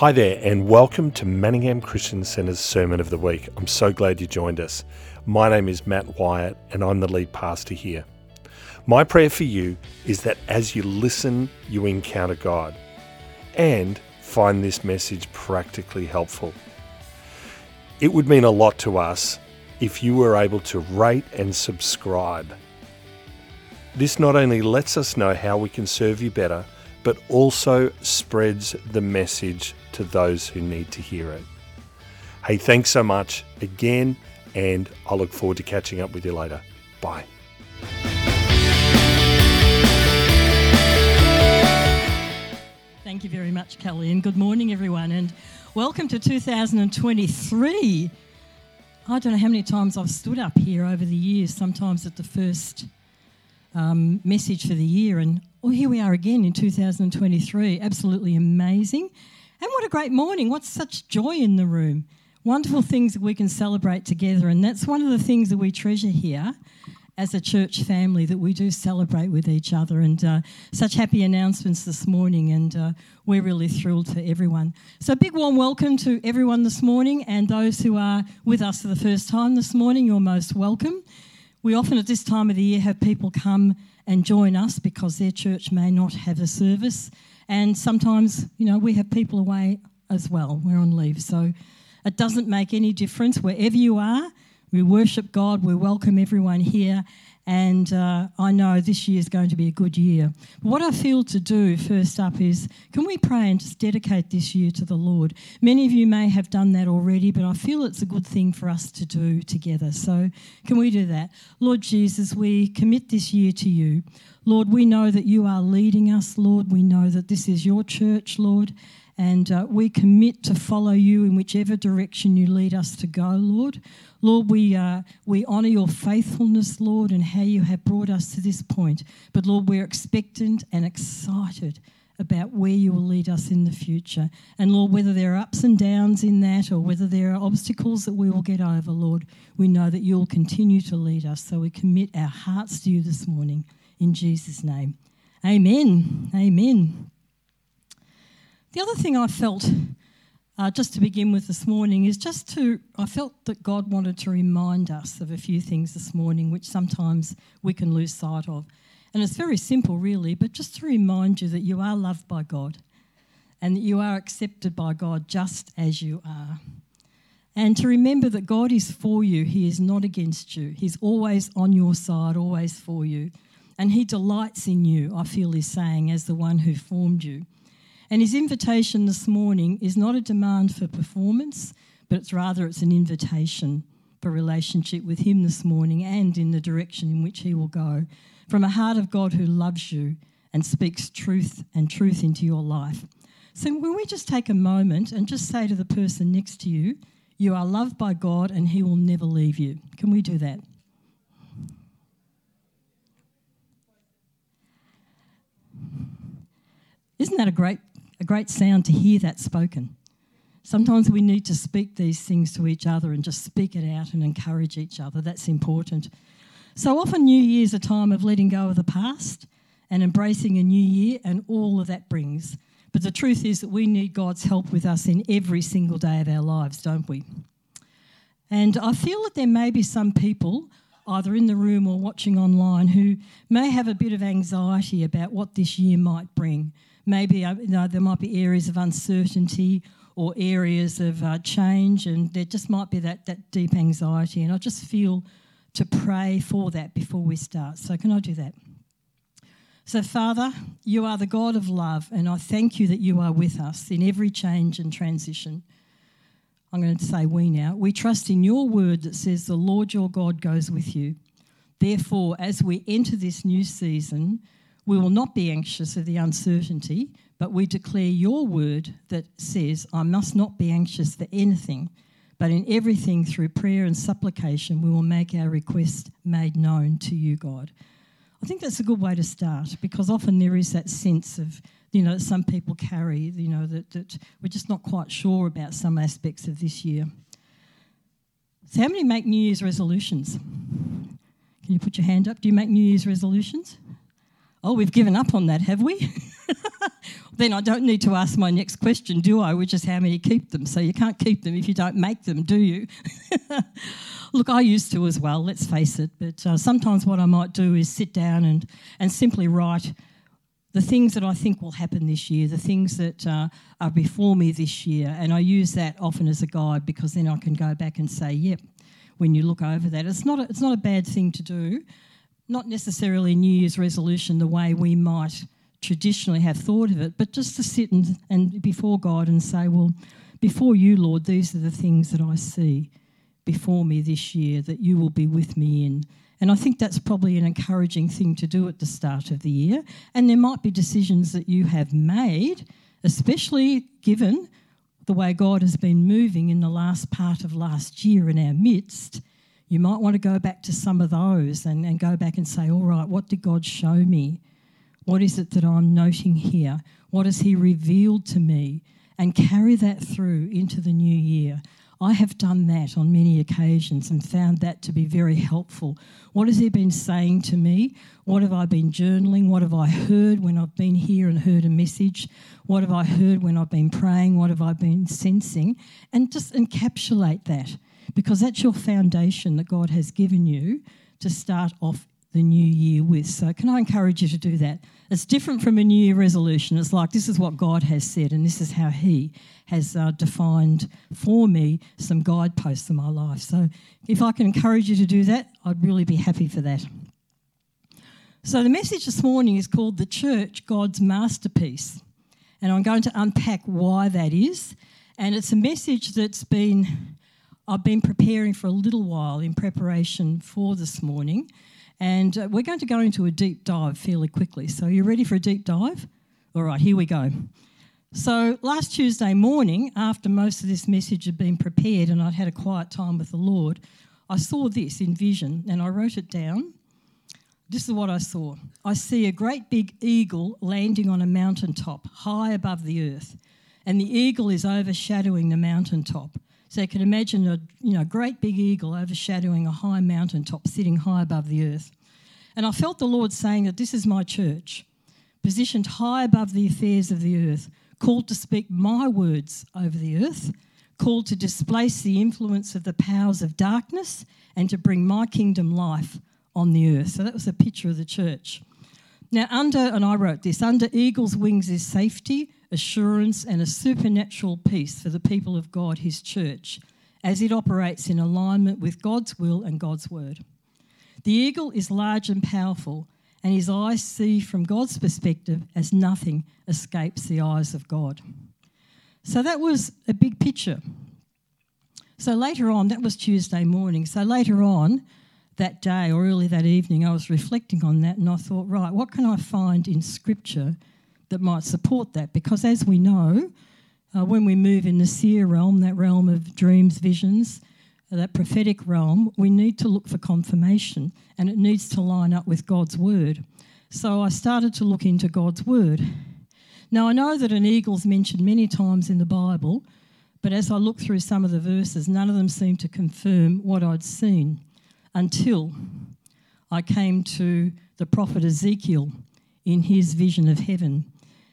Hi there, and welcome to Manningham Christian Centre's Sermon of the Week. I'm so glad you joined us. My name is Matt Wyatt, and I'm the lead pastor here. My prayer for you is that as you listen, you encounter God and find this message practically helpful. It would mean a lot to us if you were able to rate and subscribe. This not only lets us know how we can serve you better, but also spreads the message to those who need to hear it. Hey, thanks so much again, and I look forward to catching up with you later. Bye. Thank you very much, Kelly, and good morning, everyone, and welcome to 2023. I don't know how many times I've stood up here over the years, sometimes at the first um, message for the year, and well, here we are again in 2023. Absolutely amazing. And what a great morning. What's such joy in the room. Wonderful things that we can celebrate together. And that's one of the things that we treasure here as a church family that we do celebrate with each other. And uh, such happy announcements this morning. And uh, we're really thrilled for everyone. So, big warm welcome to everyone this morning. And those who are with us for the first time this morning, you're most welcome. We often at this time of the year have people come and join us because their church may not have a service. And sometimes, you know, we have people away as well. We're on leave. So it doesn't make any difference. Wherever you are, we worship God. We welcome everyone here. And uh, I know this year is going to be a good year. What I feel to do first up is can we pray and just dedicate this year to the Lord? Many of you may have done that already, but I feel it's a good thing for us to do together. So can we do that? Lord Jesus, we commit this year to you. Lord, we know that you are leading us, Lord. We know that this is your church, Lord. And uh, we commit to follow you in whichever direction you lead us to go, Lord. Lord, we, uh, we honour your faithfulness, Lord, and how you have brought us to this point. But Lord, we're expectant and excited about where you will lead us in the future. And Lord, whether there are ups and downs in that or whether there are obstacles that we will get over, Lord, we know that you'll continue to lead us. So we commit our hearts to you this morning in Jesus' name. Amen. Amen. The other thing I felt uh, just to begin with this morning is just to, I felt that God wanted to remind us of a few things this morning, which sometimes we can lose sight of. And it's very simple, really, but just to remind you that you are loved by God and that you are accepted by God just as you are. And to remember that God is for you, He is not against you. He's always on your side, always for you. And He delights in you, I feel He's saying, as the one who formed you. And his invitation this morning is not a demand for performance, but it's rather it's an invitation for relationship with him this morning and in the direction in which he will go from a heart of God who loves you and speaks truth and truth into your life. So when we just take a moment and just say to the person next to you, you are loved by God and he will never leave you. Can we do that? Isn't that a great a great sound to hear that spoken. Sometimes we need to speak these things to each other and just speak it out and encourage each other. That's important. So often, New Year's a time of letting go of the past and embracing a new year and all of that brings. But the truth is that we need God's help with us in every single day of our lives, don't we? And I feel that there may be some people, either in the room or watching online, who may have a bit of anxiety about what this year might bring maybe uh, you know, there might be areas of uncertainty or areas of uh, change, and there just might be that, that deep anxiety. And I just feel to pray for that before we start. So, can I do that? So, Father, you are the God of love, and I thank you that you are with us in every change and transition. I'm going to say we now. We trust in your word that says, The Lord your God goes with you. Therefore, as we enter this new season, we will not be anxious of the uncertainty, but we declare your word that says, I must not be anxious for anything, but in everything through prayer and supplication, we will make our request made known to you, God. I think that's a good way to start because often there is that sense of, you know, that some people carry, you know, that, that we're just not quite sure about some aspects of this year. So, how many make New Year's resolutions? Can you put your hand up? Do you make New Year's resolutions? Oh, we've given up on that, have we? then I don't need to ask my next question, do I? Which is how many keep them. So you can't keep them if you don't make them, do you? Look, I used to as well, let's face it. But uh, sometimes what I might do is sit down and, and simply write the things that I think will happen this year, the things that uh, are before me this year. And I use that often as a guide because then I can go back and say, yep, when you look over that. It's not a, it's not a bad thing to do, not necessarily New Year's resolution the way we might traditionally have thought of it, but just to sit and, and before God and say, well, before you, Lord, these are the things that I see before me this year that you will be with me in. And I think that's probably an encouraging thing to do at the start of the year. And there might be decisions that you have made, especially given the way God has been moving in the last part of last year in our midst. You might want to go back to some of those and, and go back and say, all right, what did God show me? What is it that I'm noting here? What has He revealed to me? And carry that through into the new year. I have done that on many occasions and found that to be very helpful. What has He been saying to me? What have I been journaling? What have I heard when I've been here and heard a message? What have I heard when I've been praying? What have I been sensing? And just encapsulate that because that's your foundation that God has given you to start off the new year with. So, can I encourage you to do that? It's different from a New Year resolution. It's like this is what God has said, and this is how He has uh, defined for me some guideposts in my life. So, if I can encourage you to do that, I'd really be happy for that. So, the message this morning is called The Church God's Masterpiece. And I'm going to unpack why that is. And it's a message that's been, I've been preparing for a little while in preparation for this morning. And uh, we're going to go into a deep dive fairly quickly. So, you ready for a deep dive? All right, here we go. So, last Tuesday morning, after most of this message had been prepared and I'd had a quiet time with the Lord, I saw this in vision and I wrote it down. This is what I saw I see a great big eagle landing on a mountaintop high above the earth, and the eagle is overshadowing the mountaintop. So you can imagine a you know, great big eagle overshadowing a high mountaintop sitting high above the earth. And I felt the Lord saying that this is my church, positioned high above the affairs of the earth, called to speak my words over the earth, called to displace the influence of the powers of darkness and to bring my kingdom life on the earth. So that was a picture of the church. Now, under, and I wrote this, under eagle's wings is safety, assurance, and a supernatural peace for the people of God, his church, as it operates in alignment with God's will and God's word. The eagle is large and powerful, and his eyes see from God's perspective as nothing escapes the eyes of God. So that was a big picture. So later on, that was Tuesday morning. So later on that day or early that evening, I was reflecting on that and I thought, right, what can I find in Scripture that might support that because, as we know, uh, when we move in the seer realm, that realm of dreams, visions, uh, that prophetic realm, we need to look for confirmation and it needs to line up with God's word. So I started to look into God's word. Now, I know that an eagle's mentioned many times in the Bible, but as I looked through some of the verses, none of them seemed to confirm what I'd seen until I came to the prophet Ezekiel in his vision of heaven.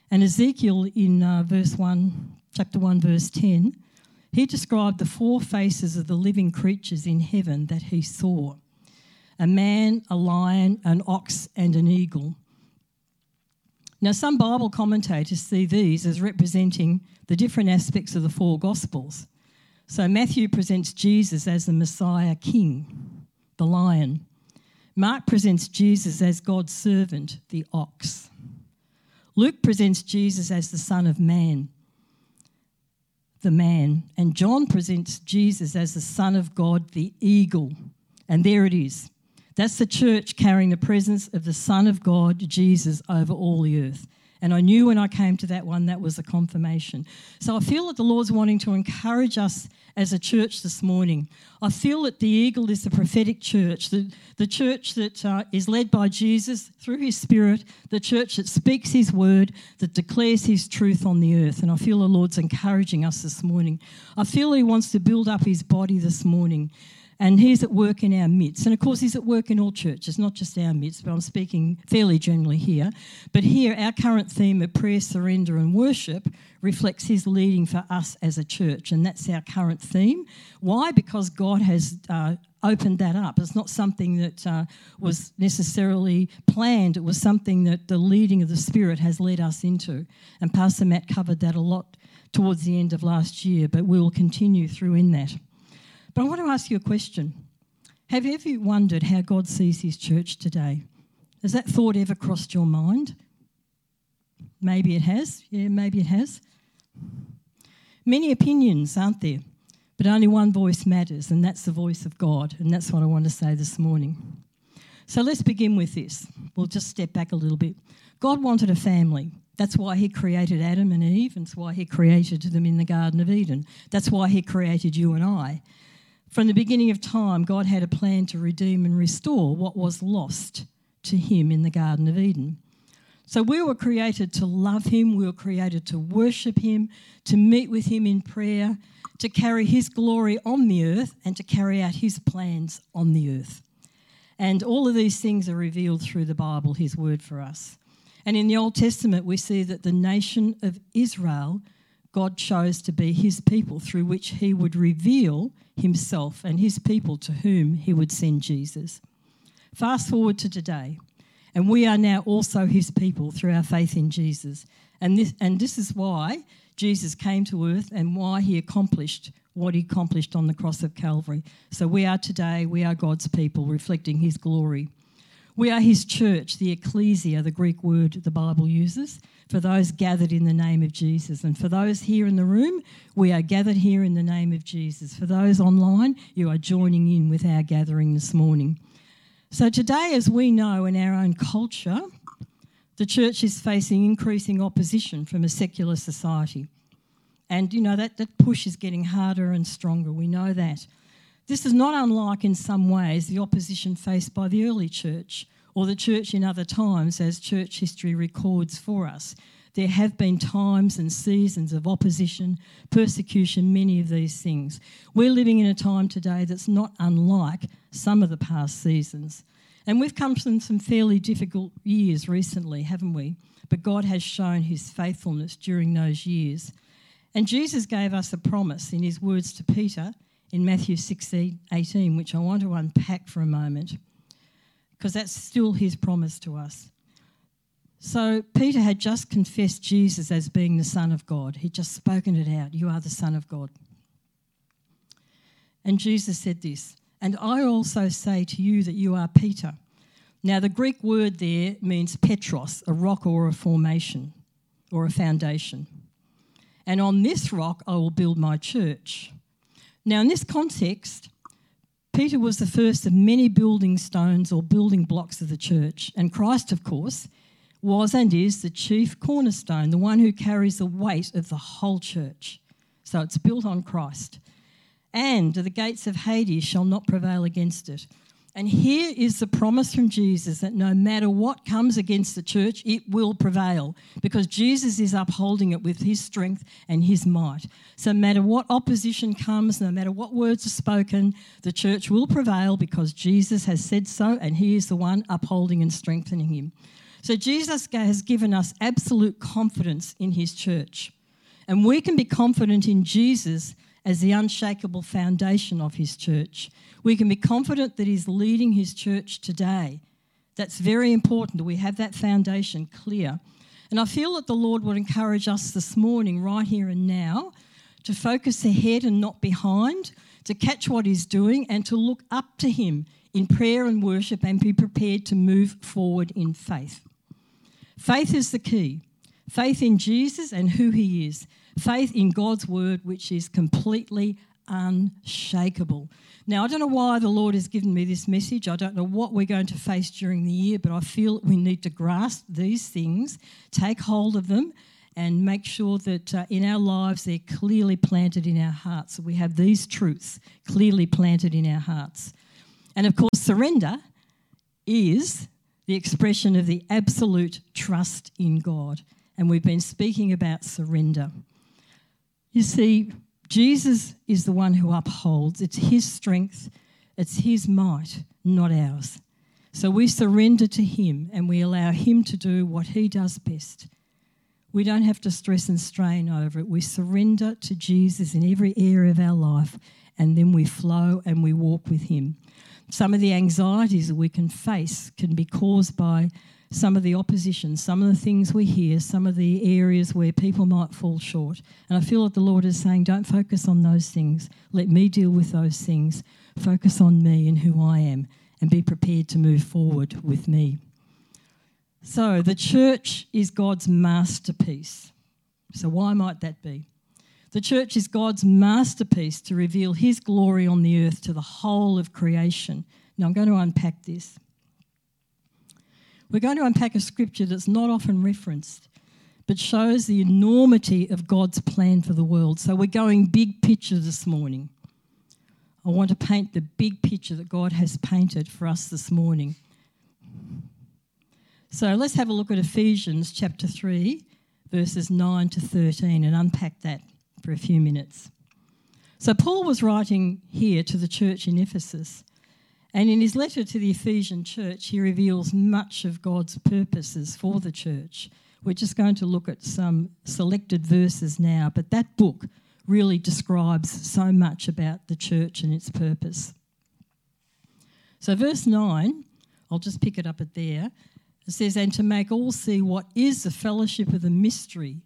And Ezekiel, in uh, verse 1, chapter 1, verse 10, he described the four faces of the living creatures in heaven that he saw a man, a lion, an ox, and an eagle. Now, some Bible commentators see these as representing the different aspects of the four Gospels. So, Matthew presents Jesus as the Messiah King, the lion. Mark presents Jesus as God's servant, the ox. Luke presents Jesus as the Son of Man, the man, and John presents Jesus as the Son of God, the eagle. And there it is. That's the church carrying the presence of the Son of God, Jesus, over all the earth. And I knew when I came to that one, that was a confirmation. So I feel that the Lord's wanting to encourage us as a church this morning. I feel that the eagle is the prophetic church, the, the church that uh, is led by Jesus through his Spirit, the church that speaks his word, that declares his truth on the earth. And I feel the Lord's encouraging us this morning. I feel he wants to build up his body this morning. And He's at work in our midst. And of course, He's at work in all churches, not just our midst, but I'm speaking fairly generally here. But here, our current theme of prayer, surrender, and worship reflects His leading for us as a church. And that's our current theme. Why? Because God has uh, opened that up. It's not something that uh, was necessarily planned, it was something that the leading of the Spirit has led us into. And Pastor Matt covered that a lot towards the end of last year, but we will continue through in that. But I want to ask you a question. Have you ever wondered how God sees his church today? Has that thought ever crossed your mind? Maybe it has. Yeah, maybe it has. Many opinions, aren't there? But only one voice matters, and that's the voice of God. And that's what I want to say this morning. So let's begin with this. We'll just step back a little bit. God wanted a family. That's why he created Adam and Eve, and that's why he created them in the Garden of Eden. That's why he created you and I. From the beginning of time, God had a plan to redeem and restore what was lost to Him in the Garden of Eden. So we were created to love Him, we were created to worship Him, to meet with Him in prayer, to carry His glory on the earth, and to carry out His plans on the earth. And all of these things are revealed through the Bible, His word for us. And in the Old Testament, we see that the nation of Israel, God chose to be His people through which He would reveal himself and his people to whom he would send Jesus. Fast forward to today, and we are now also his people through our faith in Jesus. And this, and this is why Jesus came to earth and why he accomplished what he accomplished on the cross of Calvary. So we are today, we are God's people reflecting his glory. We are his church, the ecclesia, the Greek word the Bible uses, for those gathered in the name of Jesus. And for those here in the room, we are gathered here in the name of Jesus. For those online, you are joining in with our gathering this morning. So, today, as we know in our own culture, the church is facing increasing opposition from a secular society. And, you know, that, that push is getting harder and stronger. We know that. This is not unlike, in some ways, the opposition faced by the early church or the church in other times, as church history records for us. There have been times and seasons of opposition, persecution, many of these things. We're living in a time today that's not unlike some of the past seasons. And we've come from some fairly difficult years recently, haven't we? But God has shown his faithfulness during those years. And Jesus gave us a promise in his words to Peter in Matthew 16 18, which I want to unpack for a moment because that's still his promise to us. So Peter had just confessed Jesus as being the Son of God. He'd just spoken it out You are the Son of God. And Jesus said this, and I also say to you that you are Peter. Now, the Greek word there means Petros, a rock or a formation or a foundation. And on this rock I will build my church. Now, in this context, Peter was the first of many building stones or building blocks of the church. And Christ, of course, was and is the chief cornerstone, the one who carries the weight of the whole church. So it's built on Christ. And the gates of Hades shall not prevail against it. And here is the promise from Jesus that no matter what comes against the church, it will prevail because Jesus is upholding it with his strength and his might. So, no matter what opposition comes, no matter what words are spoken, the church will prevail because Jesus has said so and he is the one upholding and strengthening him. So, Jesus has given us absolute confidence in his church. And we can be confident in Jesus as the unshakable foundation of his church. We can be confident that he's leading his church today. That's very important that we have that foundation clear. And I feel that the Lord would encourage us this morning, right here and now, to focus ahead and not behind, to catch what he's doing, and to look up to him in prayer and worship and be prepared to move forward in faith. Faith is the key faith in Jesus and who he is faith in God's word, which is completely unshakable. Now, I don't know why the Lord has given me this message. I don't know what we're going to face during the year, but I feel we need to grasp these things, take hold of them, and make sure that uh, in our lives they're clearly planted in our hearts. So we have these truths clearly planted in our hearts. And of course, surrender is the expression of the absolute trust in God. And we've been speaking about surrender. You see, Jesus is the one who upholds. It's his strength It's His might, not ours. So we surrender to Him and we allow Him to do what He does best. We don't have to stress and strain over it. We surrender to Jesus in every area of our life and then we flow and we walk with Him. Some of the anxieties that we can face can be caused by some of the opposition, some of the things we hear, some of the areas where people might fall short. And I feel that the Lord is saying, don't focus on those things. Let me deal with those things. Focus on me and who I am and be prepared to move forward with me. So, the church is God's masterpiece. So, why might that be? The church is God's masterpiece to reveal his glory on the earth to the whole of creation. Now, I'm going to unpack this. We're going to unpack a scripture that's not often referenced, but shows the enormity of God's plan for the world. So, we're going big picture this morning. I want to paint the big picture that God has painted for us this morning. So, let's have a look at Ephesians chapter 3, verses 9 to 13, and unpack that for a few minutes. So, Paul was writing here to the church in Ephesus, and in his letter to the Ephesian church, he reveals much of God's purposes for the church. We're just going to look at some selected verses now, but that book really describes so much about the church and its purpose. So, verse 9, I'll just pick it up at there. It says, And to make all see what is the fellowship of the mystery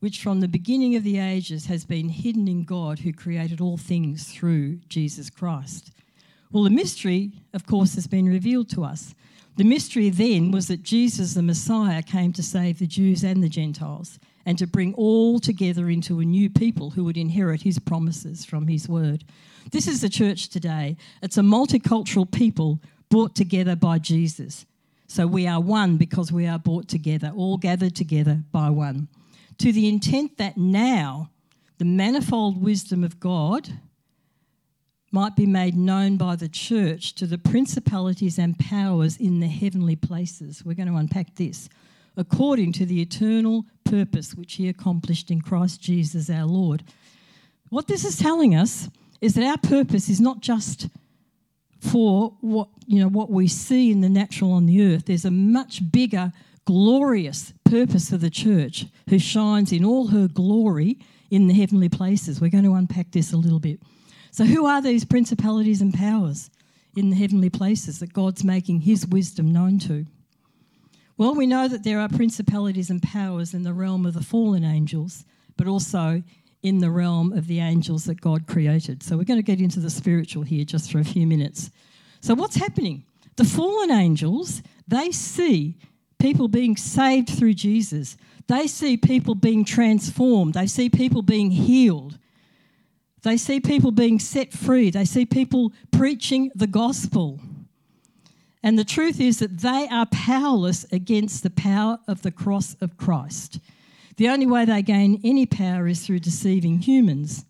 which from the beginning of the ages has been hidden in God who created all things through Jesus Christ. Well, the mystery, of course, has been revealed to us. The mystery then was that Jesus, the Messiah, came to save the Jews and the Gentiles and to bring all together into a new people who would inherit his promises from his word. This is the church today. It's a multicultural people brought together by Jesus. So we are one because we are brought together, all gathered together by one to the intent that now the manifold wisdom of God might be made known by the church to the principalities and powers in the heavenly places. We're going to unpack this. According to the eternal purpose which he accomplished in Christ Jesus our Lord. What this is telling us is that our purpose is not just for what you know what we see in the natural on the earth. There's a much bigger glorious purpose for the church who shines in all her glory in the heavenly places. We're going to unpack this a little bit. So, who are these principalities and powers in the heavenly places that God's making his wisdom known to? Well, we know that there are principalities and powers in the realm of the fallen angels, but also in the realm of the angels that God created. So, we're going to get into the spiritual here just for a few minutes. So, what's happening? The fallen angels, they see people being saved through Jesus. They see people being transformed. They see people being healed. They see people being set free. They see people preaching the gospel. And the truth is that they are powerless against the power of the cross of Christ. The only way they gain any power is through deceiving humans.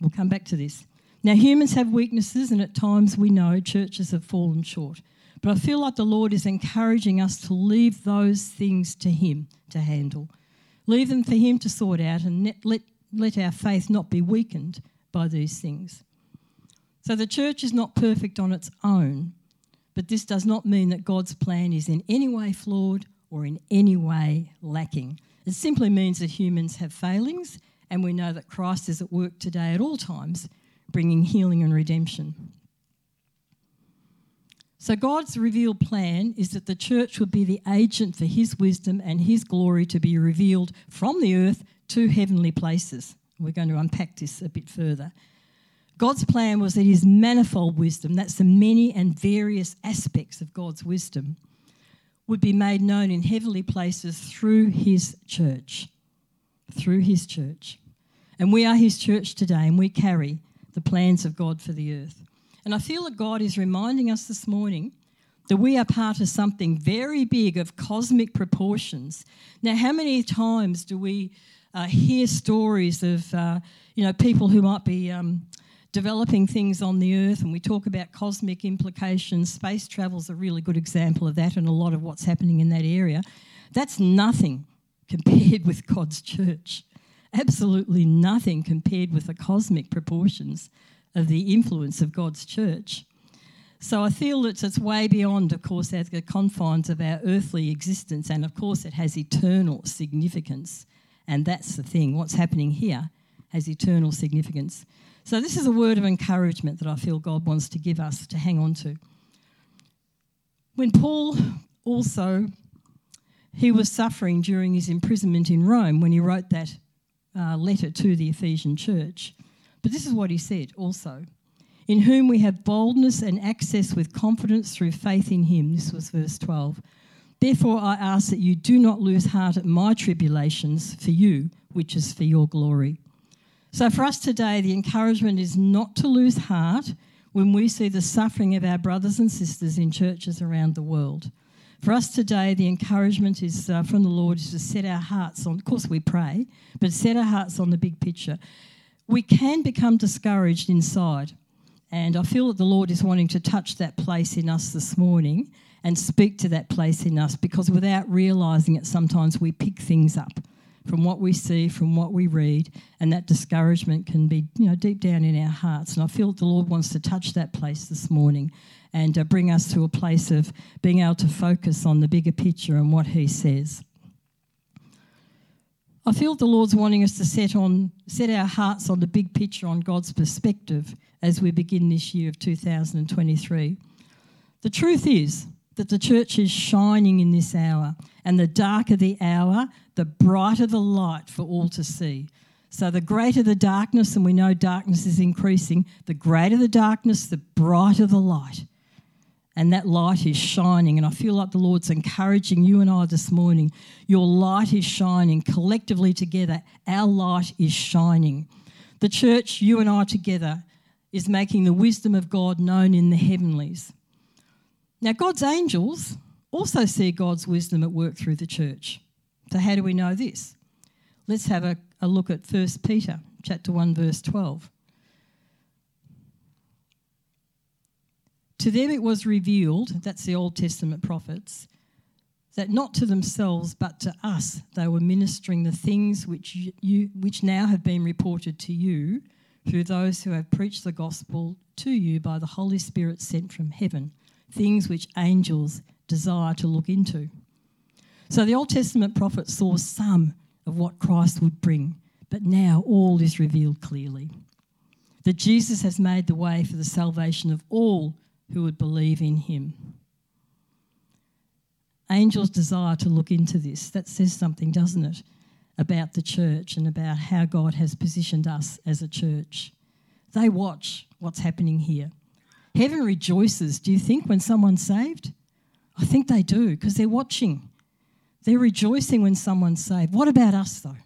We'll come back to this. Now, humans have weaknesses, and at times we know churches have fallen short. But I feel like the Lord is encouraging us to leave those things to Him to handle. Leave them for Him to sort out and let, let our faith not be weakened by these things. So the church is not perfect on its own, but this does not mean that God's plan is in any way flawed or in any way lacking. It simply means that humans have failings, and we know that Christ is at work today at all times, bringing healing and redemption. So, God's revealed plan is that the church would be the agent for his wisdom and his glory to be revealed from the earth to heavenly places. We're going to unpack this a bit further. God's plan was that his manifold wisdom, that's the many and various aspects of God's wisdom, would be made known in heavenly places through his church. Through his church. And we are his church today, and we carry the plans of God for the earth. And I feel that God is reminding us this morning that we are part of something very big of cosmic proportions. Now, how many times do we uh, hear stories of uh, you know people who might be um, developing things on the Earth, and we talk about cosmic implications? Space travel is a really good example of that, and a lot of what's happening in that area. That's nothing compared with God's church. Absolutely nothing compared with the cosmic proportions of the influence of God's church. So I feel that it's way beyond, of course, the confines of our earthly existence, and of course, it has eternal significance. And that's the thing. What's happening here has eternal significance. So, this is a word of encouragement that I feel God wants to give us to hang on to. When Paul also he was suffering during his imprisonment in Rome when he wrote that uh, letter to the Ephesian church. But this is what he said also In whom we have boldness and access with confidence through faith in him. This was verse 12. Therefore, I ask that you do not lose heart at my tribulations for you, which is for your glory. So, for us today, the encouragement is not to lose heart when we see the suffering of our brothers and sisters in churches around the world. For us today, the encouragement is uh, from the Lord is to set our hearts on, of course, we pray, but set our hearts on the big picture. We can become discouraged inside, and I feel that the Lord is wanting to touch that place in us this morning and speak to that place in us because without realizing it, sometimes we pick things up from what we see, from what we read, and that discouragement can be, you know, deep down in our hearts. And I feel the Lord wants to touch that place this morning and uh, bring us to a place of being able to focus on the bigger picture and what He says. I feel the Lord's wanting us to set on set our hearts on the big picture on God's perspective as we begin this year of 2023. The truth is that the church is shining in this hour, and the darker the hour, the brighter the light for all to see. So, the greater the darkness, and we know darkness is increasing, the greater the darkness, the brighter the light and that light is shining. And I feel like the Lord's encouraging you and I this morning. Your light is shining. Collectively together, our light is shining. The church, you and I together, is making the wisdom of God known in the heavenlies. Now, God's angels also see God's wisdom at work through the church. So, how do we know this? Let's have a, a look at 1 Peter chapter 1, verse 12. To them it was revealed, that's the Old Testament prophets, that not to themselves but to us they were ministering the things which, you, which now have been reported to you through those who have preached the gospel to you by the Holy Spirit sent from heaven, things which angels desire to look into. So the Old Testament prophets saw some of what Christ would bring, but now all is revealed clearly. That Jesus has made the way for the salvation of all who would believe in him. Angels desire to look into this. That says something, doesn't it, about the church and about how God has positioned us as a church. They watch what's happening here. Heaven rejoices, do you think, when someone's saved? I think they do because they're watching. They're rejoicing when someone's saved. What about us, though?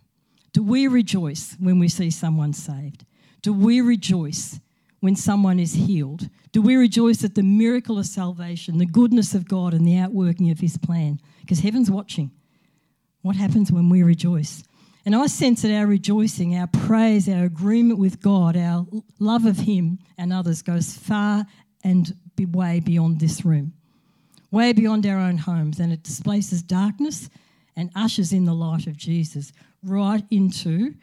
Do we rejoice when we see someone saved? Do we rejoice when someone is healed? Do we rejoice at the miracle of salvation, the goodness of God, and the outworking of His plan? Because heaven's watching. What happens when we rejoice? And I sense that our rejoicing, our praise, our agreement with God, our love of Him and others goes far and way beyond this room, way beyond our own homes, and it displaces darkness and ushers in the light of Jesus right into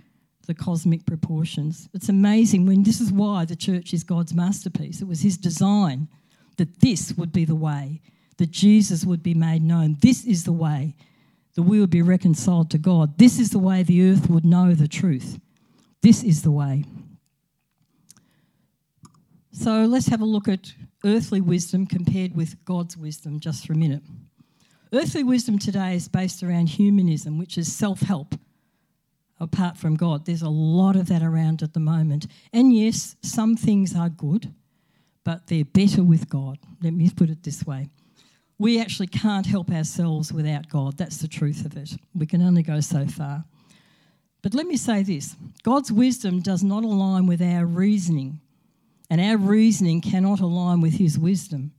the cosmic proportions. It's amazing when this is why the church is God's masterpiece. It was his design that this would be the way, that Jesus would be made known. This is the way that we would be reconciled to God. This is the way the earth would know the truth. This is the way. So let's have a look at earthly wisdom compared with God's wisdom just for a minute. Earthly wisdom today is based around humanism, which is self help apart from God. There's a lot of that around at the moment. And yes, some things are good, but they're better with God. Let me put it this way. We actually can't help ourselves without God. That's the truth of it. We can only go so far. But let me say this God's wisdom does not align with our reasoning, and our reasoning cannot align with His wisdom.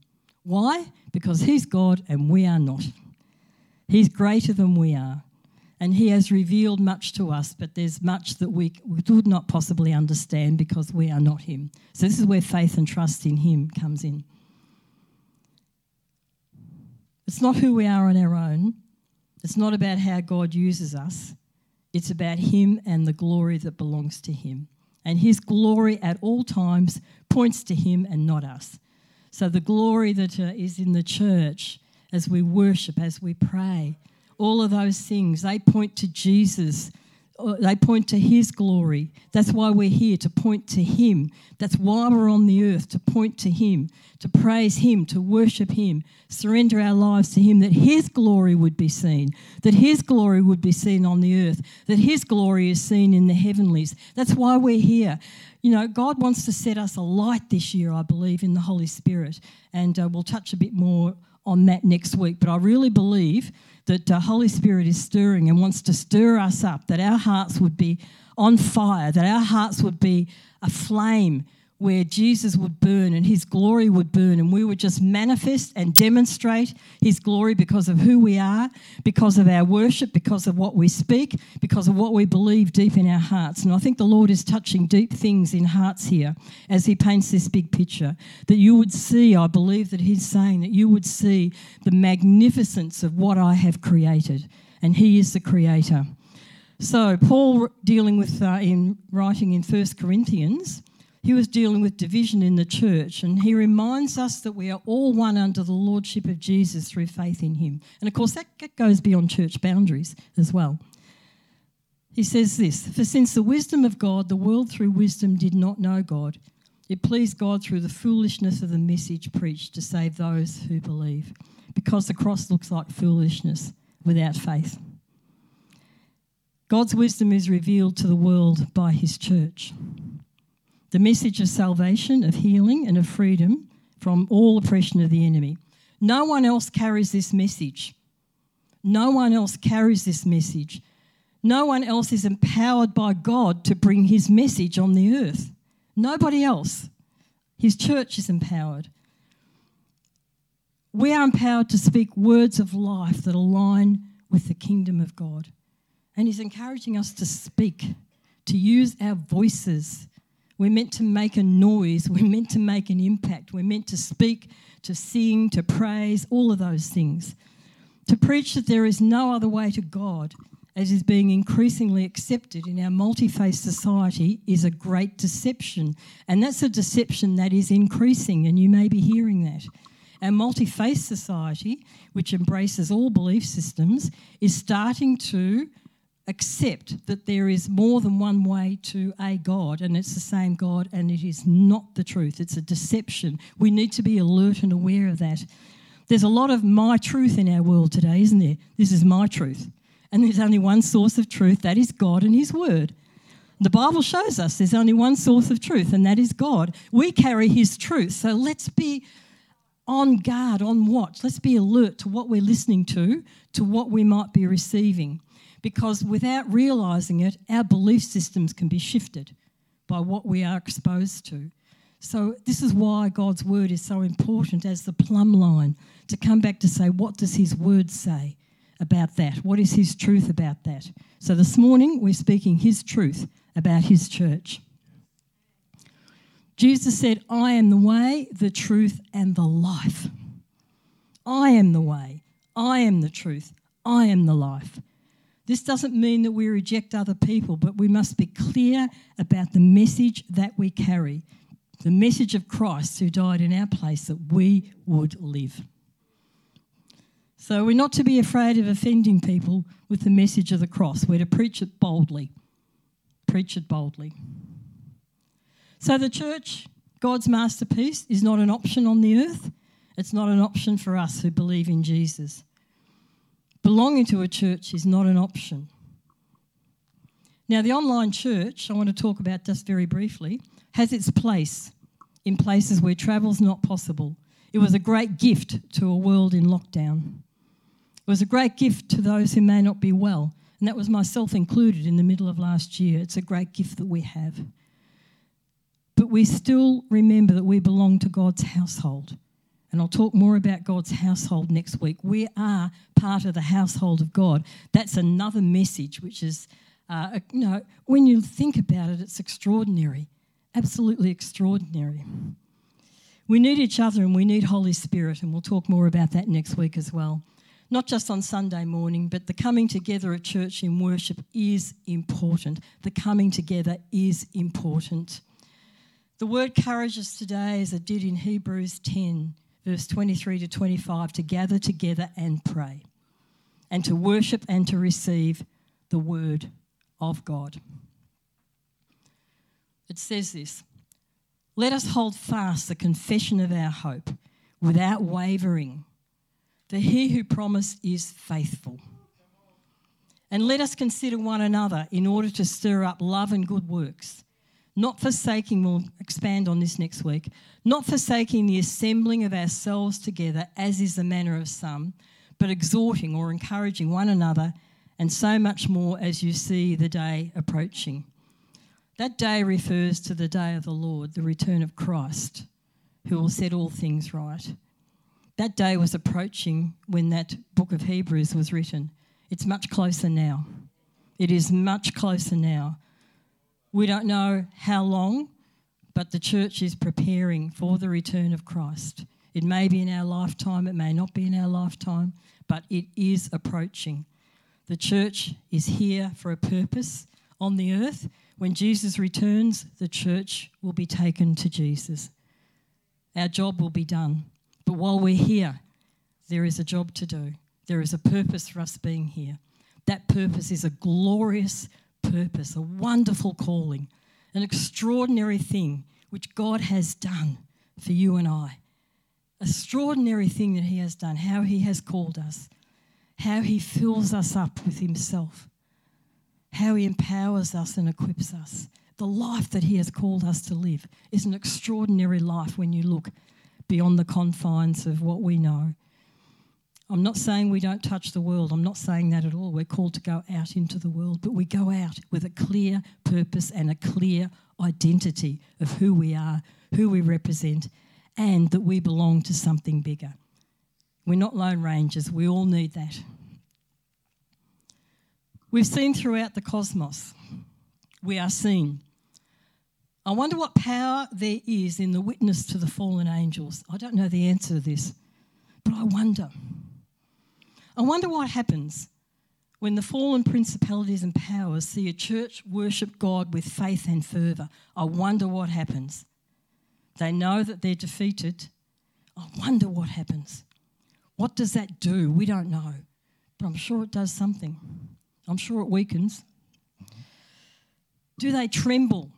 Why? Because He's God and we are not. He's greater than we are and he has revealed much to us, but there's much that we, would not possibly understand because we are not him. So, this is where faith and trust in him comes in. It's not who we are on our own, it's not about how God uses us, it's about him and the glory that belongs to him. And his glory at all times points to him and not us. So the glory that uh, in the church as we worship, as we pray, all of those things, they point to Jesus they point to His glory. That's why we're here, to point to Him. That's why we're on the earth, to point to Him, to praise Him, to worship Him, surrender our lives to Him, that His glory would be seen, that His glory would be seen on the earth, that His glory is seen in the heavenlies. That's why we're here. You know, God wants to set us alight this year, I believe, in the Holy Spirit. And uh, we'll touch a bit more on that next week. But I really believe that the Holy Spirit is stirring and wants to stir us up, that our hearts would be on fire, that our hearts would be aflame where Jesus would burn and his glory would burn, and we would just manifest and demonstrate his glory because of who we are, because of our worship, because of what we speak, because of what we believe deep in our hearts. And I think the Lord is touching deep things in hearts here as he paints this big picture. That you would see, I believe that he's saying, that you would see the magnificence of what I have created, and he is the creator. So, Paul, dealing with uh, in writing in First Corinthians, he was dealing with division in the church, and he reminds us that we are all one under the lordship of Jesus through faith in him. And of course, that goes beyond church boundaries as well. He says this For since the wisdom of God, the world through wisdom did not know God, it pleased God through the foolishness of the message preached to save those who believe, because the cross looks like foolishness without faith. God's wisdom is revealed to the world by his church the message of salvation, of healing, and of freedom from all oppression of the enemy. No one else carries this message. No one else carries this message. No one else is empowered by God to bring his message on the earth. Nobody else. His church is empowered. We are empowered to speak words of life that align with the kingdom of God. And he's encouraging us to speak, to use our voices we're meant to make a noise. We're meant to make an impact. We're meant to speak, to sing, to praise, all of those things. To preach that there is no other way to God, as is being increasingly accepted in our multi faith society, is a great deception. And that's a deception that is increasing, and you may be hearing that. Our multi faith society, which embraces all belief systems, is starting to accept that there is more than one way to a God and it's the same God and it is not the truth. It's a deception. We need to be alert and aware of that. There's a lot of my truth in our world today, isn't there? This is my truth. And there's only one source of truth that is God and His Word. The Bible shows us there's only one source of truth, and that is God. We carry His truth. So let's be on guard, on watch. Let's be alert to what we're listening to, to what we might be receiving because without realizing it, our belief systems can be shifted by what we are exposed to. So, this is why God's word is so important as the plumb line to come back to say, what does his word say about that? What is his truth about that? So, this morning we're speaking his truth about his church. Jesus said, I am the way, the truth, and the life. I am the way, I am the truth, I am the life. This doesn't mean that we reject other people, but we must be clear about the message that we carry the message of Christ who died in our place that we would live. So we're not to be afraid of offending people with the message of the cross. We're to preach it boldly. Preach it boldly. So the church, God's masterpiece, is not an option on the earth. It's not an option for us who believe in Jesus. Belonging to a church is not an option. Now, the online church, I want to talk about just very briefly, has its place in places where travel's not possible. It was a great gift to a world in lockdown. It was a great gift to those who may not be well, and that was myself included in the middle of last year. It's a great gift that we have. But we still remember that we belong to God's household. And I'll talk more about God's household next week. We are part of the household of God. That's another message, which is, uh, you know, when you think about it, it's extraordinary, absolutely extraordinary. We need each other and we need Holy Spirit, and we'll talk more about that next week as well. Not just on Sunday morning, but the coming together of church in worship is important. The coming together is important. The word encourages today, as it did in Hebrews 10, verse 23 to 25, to gather together and pray, and to worship and to receive the word of God. It says this Let us hold fast the confession of our hope without wavering, for he who promised is faithful. And let us consider one another in order to stir up love and good works, not forsaking, we'll expand on this next week, not forsaking the assembling of ourselves together, as is the manner of some, but exhorting or encouraging one another, and so much more as you see the day approaching. That day refers to the day of the Lord, the return of Christ, who will set all things right. That day was approaching when that book of Hebrews was written. It's much closer now. It is much closer now. We don't know how long, but the church is preparing for the return of Christ. It may be in our lifetime, it may not be in our lifetime, but it is approaching. The church is here for a purpose on the earth. When Jesus returns, the church will be taken to Jesus. Our job will be done. But while we're here, there is a job to do. There is a purpose for us being here. That purpose is a glorious purpose, a wonderful calling, an extraordinary thing which God has done for you and I. Extraordinary thing that He has done, how He has called us, how He fills us up with Himself, how He empowers us and equips us. The life that He has called us to live is an extraordinary life when you look beyond the confines of what we know. I'm not saying we don't touch the world. I'm not saying that at all. We're called to go out into the world, but we go out with a clear purpose and a clear identity of who we are, who we represent, and that we belong to something bigger. We're not lone rangers. We all need that. We've seen throughout the cosmos, we are seen. I wonder what power there is in the witness to the fallen angels. I don't know the answer to this, but I wonder. I wonder what happens when the fallen principalities and powers see a church worship God with faith and fervour. I wonder what happens. They know that they're defeated. I wonder what happens. What does that do? We don't know. But I'm sure it does something. I'm sure it weakens. Do they tremble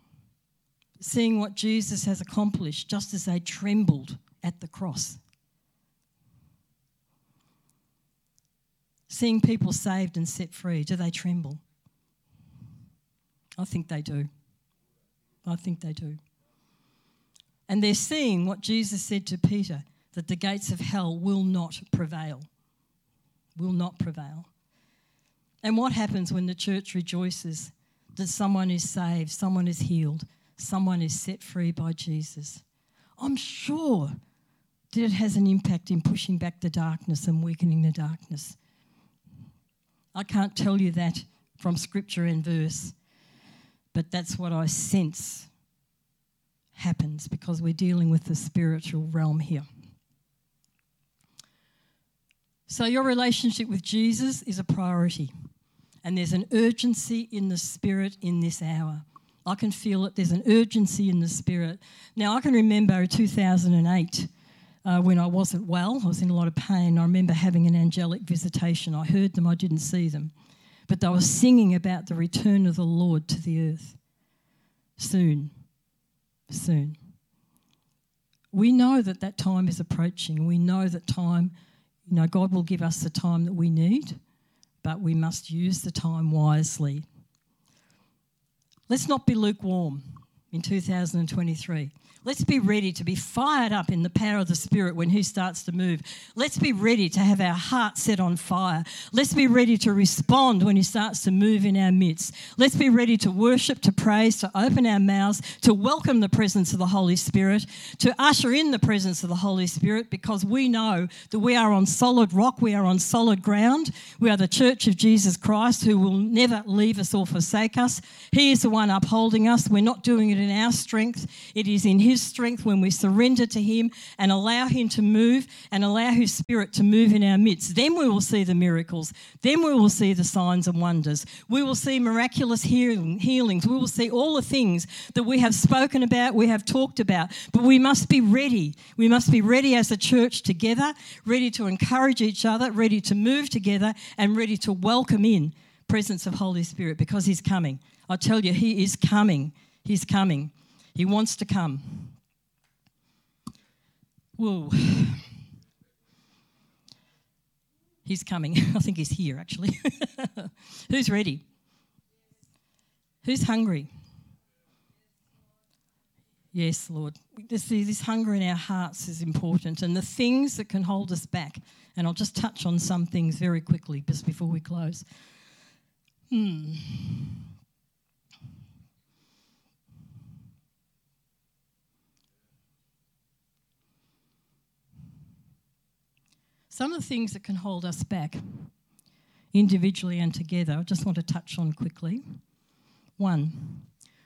seeing what Jesus has accomplished just as they trembled at the cross? Seeing people saved and set free, do they tremble? I think they do. I think they do. And they're seeing what Jesus said to Peter that the gates of hell will not prevail. Will not prevail. And what happens when the church rejoices that someone is saved, someone is healed, someone is set free by Jesus? I'm sure that it has an impact in pushing back the darkness and weakening the darkness. I can't tell you that from scripture and verse, but that's what I sense happens because we're dealing with the spiritual realm here. So, your relationship with Jesus is a priority, and there's an urgency in the spirit in this hour. I can feel it. There's an urgency in the spirit. Now, I can remember 2008 uh, when I wasn't well. I was in a lot of pain. I remember having an angelic visitation. I heard them, I didn't see them. But they were singing about the return of the Lord to the earth. Soon, soon. We know that that time is approaching. We know that time, you know, God will give us the time that we need, but we must use the time wisely. Let's not be lukewarm in 2023. Let's be ready to be fired up in the power of the Spirit when He starts to move. Let's be ready to have our heart set on fire. Let's be ready to respond when He starts to move in our midst. Let's be ready to worship, to praise, to open our mouths, to welcome the presence of the Holy Spirit, to usher in the presence of the Holy Spirit because we know that we are on solid rock, we are on solid ground. We are the church of Jesus Christ who will never leave us or forsake us. He is the one upholding us. We're not doing it in our strength, it is in His His strength, when we surrender to Him and allow Him to move and allow His Spirit to move in our midst, then we will see the miracles. Then we will see the signs and wonders. We will see miraculous healing, healings. We will see all the things that we have spoken about, we have talked about. But we must be ready. We must be ready as a church together, ready to encourage each other, ready to move together, and ready to welcome in presence of Holy Spirit because He's coming. I tell you, He is coming. He's coming. He wants to come. Whoa. He's coming. I think he's here, actually. Who's ready? Who's hungry? Yes, Lord. This, this hunger in our hearts is important, and the things that can hold us back. And I'll just touch on some things very quickly just before we close. Hmm. Some of the things that can hold us back, individually and together, I just want to touch on quickly. One,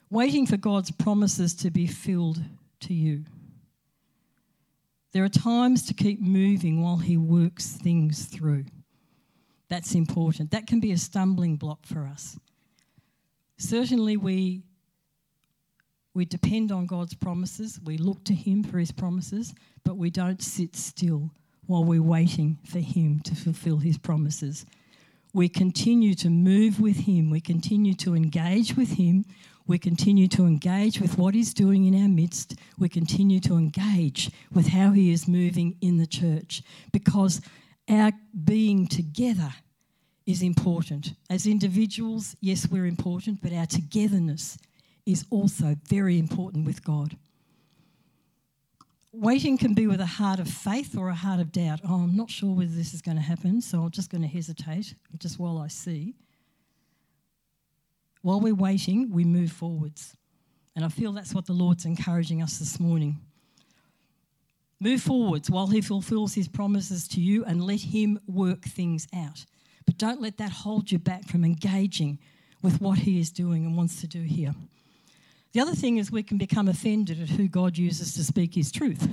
waiting for God's promises to be filled to you. There are times to keep moving while He works things through. That's important. That can be a stumbling block for us. Certainly, we, we depend on God's promises, we look to Him for His promises, but we don't sit still while we're waiting for Him to fulfill His promises. We continue to move with Him, we continue to engage with Him, we continue to engage with what He's doing in our midst, we continue to engage with how He is moving in the church because our being together is important. As individuals, yes, we're important, but our togetherness is also very important with God. Waiting can be with a heart of faith or a heart of doubt. Oh, I'm not sure whether this is going to happen, so I'm just going to hesitate just while I see. While we're waiting, we move forwards. And I feel that's what the Lord's encouraging us this morning. Move forwards while He fulfills His promises to you and let Him work things out. But don't let that hold you back from engaging with what He is doing and wants to do here. The other thing is we can become offended at who God uses to speak his truth.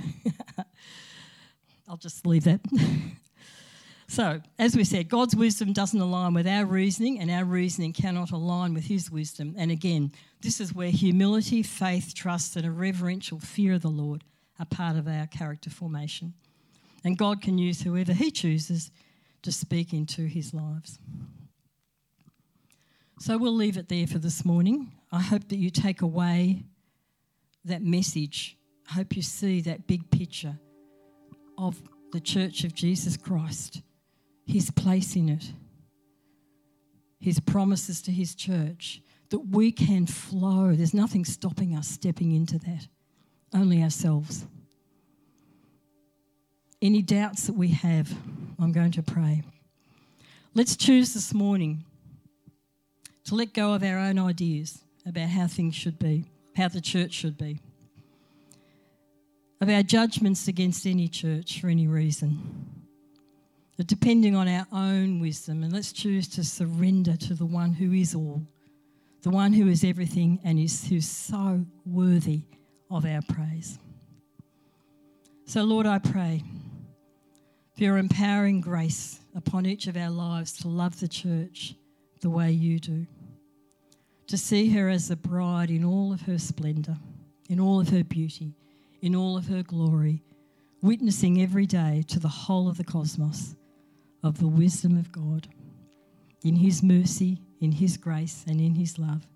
I'll just leave that. so, as we said, God's wisdom doesn't align with our reasoning, and our reasoning cannot align with his wisdom. And again, this is where humility, faith, trust, and a reverential fear of the Lord are part of our character formation. And God can use whoever he chooses to speak into his lives. So we'll leave it there for this morning. I hope that you take away that message. I hope you see that big picture of the Church of Jesus Christ, His place in it, His promises to His church, that we can flow. There's nothing stopping us stepping into that, only ourselves. Any doubts that we have, I'm going to pray. Let's choose this morning to let go of our own ideas about how things should be, how the church should be, of our judgments against any church for any reason. But depending on our own wisdom, and let's choose to surrender to the one who is all, the one who is everything and is who's so worthy of our praise. So, Lord, I pray for your empowering grace upon each of our lives to love the church the way you do to see her as a bride in all of her splendour, in all of her beauty, in all of her glory, witnessing every day to the whole of the cosmos of the wisdom of God, in His mercy, in His grace, and in His love,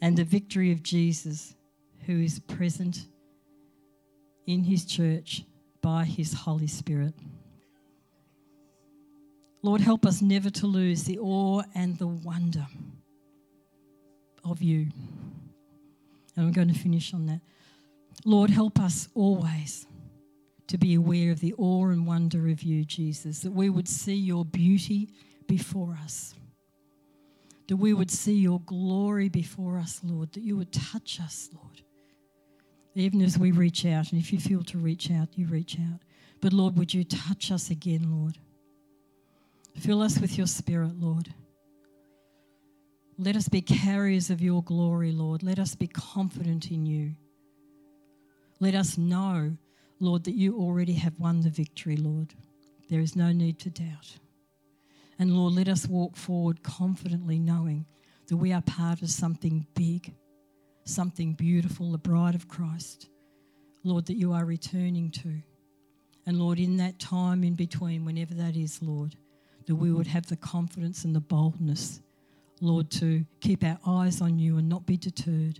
and the victory of Jesus, who is present in His church by His Holy Spirit. Lord, help us never to lose the awe and the wonder of you. And I'm going to finish on that. Lord, help us always to be aware of the awe and wonder of you, Jesus, that we would see your beauty before us, that we would see your glory before us, Lord, that you would touch us, Lord. Even as we reach out, and if you feel to reach out, you reach out. But Lord, would you touch us again, Lord? Fill us with your spirit, Lord. Let us be carriers of your glory, Lord. Let us be confident in you. Let us know, Lord, that you already have won the victory, Lord. There is no need to doubt. And Lord, let us walk forward confidently knowing that we are part of something big, something beautiful, the bride of Christ. Lord, that you are returning to. And Lord, in that time in between, whenever that is, Lord, that we would have the confidence and the boldness, Lord, to keep our eyes on you and not be deterred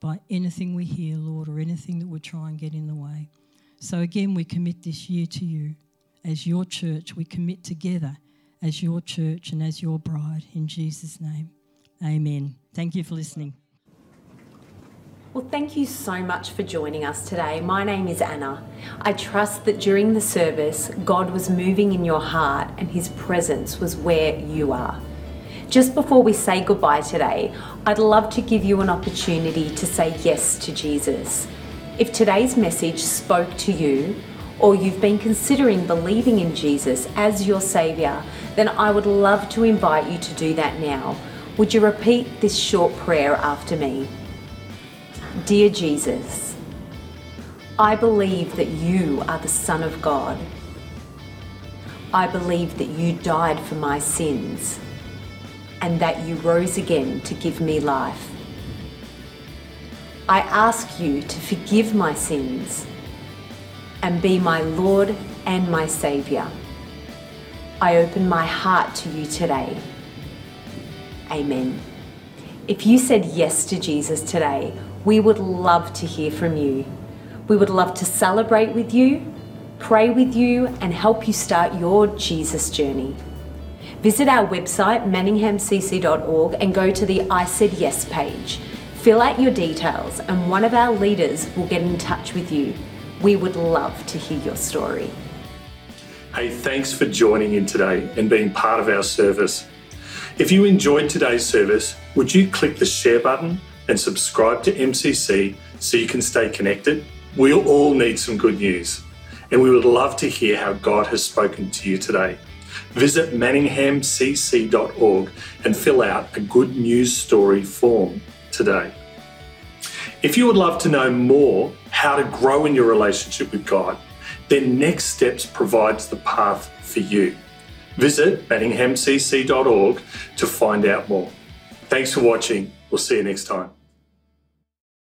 by anything we hear, Lord, or anything that would try and get in the way. So again, we commit this year to you as your church. We commit together as your church and as your bride in Jesus' name. Amen. Thank you for listening. Well, thank you so much for joining us today. My name is Anna. I trust that during the service, God was moving in your heart and His presence was where you are. Just before we say goodbye today, I'd love to give you an opportunity to say yes to Jesus. If today's message spoke to you, or you've been considering believing in Jesus as your Saviour, then I would love to invite you to do that now. Would you repeat this short prayer after me? Dear Jesus, I believe that you are the Son of God. I believe that you died for my sins and that you rose again to give me life. I ask you to forgive my sins and be my Lord and my Saviour. I open my heart to you today. Amen. If you said yes to Jesus today, we would love to hear from you. We would love to celebrate with you, pray with you, and help you start your Jesus journey. Visit our website, manninghamcc.org, and go to the I Said Yes page. Fill out your details, and one of our leaders will get in touch with you. We would love to hear your story. Hey, thanks for joining in today and being part of our service. If you enjoyed today's service, would you click the share button and subscribe to MCC so you can stay connected? We all need some good news, and we would love to hear how God has spoken to you today. Visit manninghamcc.org and fill out a good news story form today. If you would love to know more how to grow in your relationship with God, then Next Steps provides the path for you. Visit manninghamcc.org to find out more. Thanks for watching. We'll see you next time.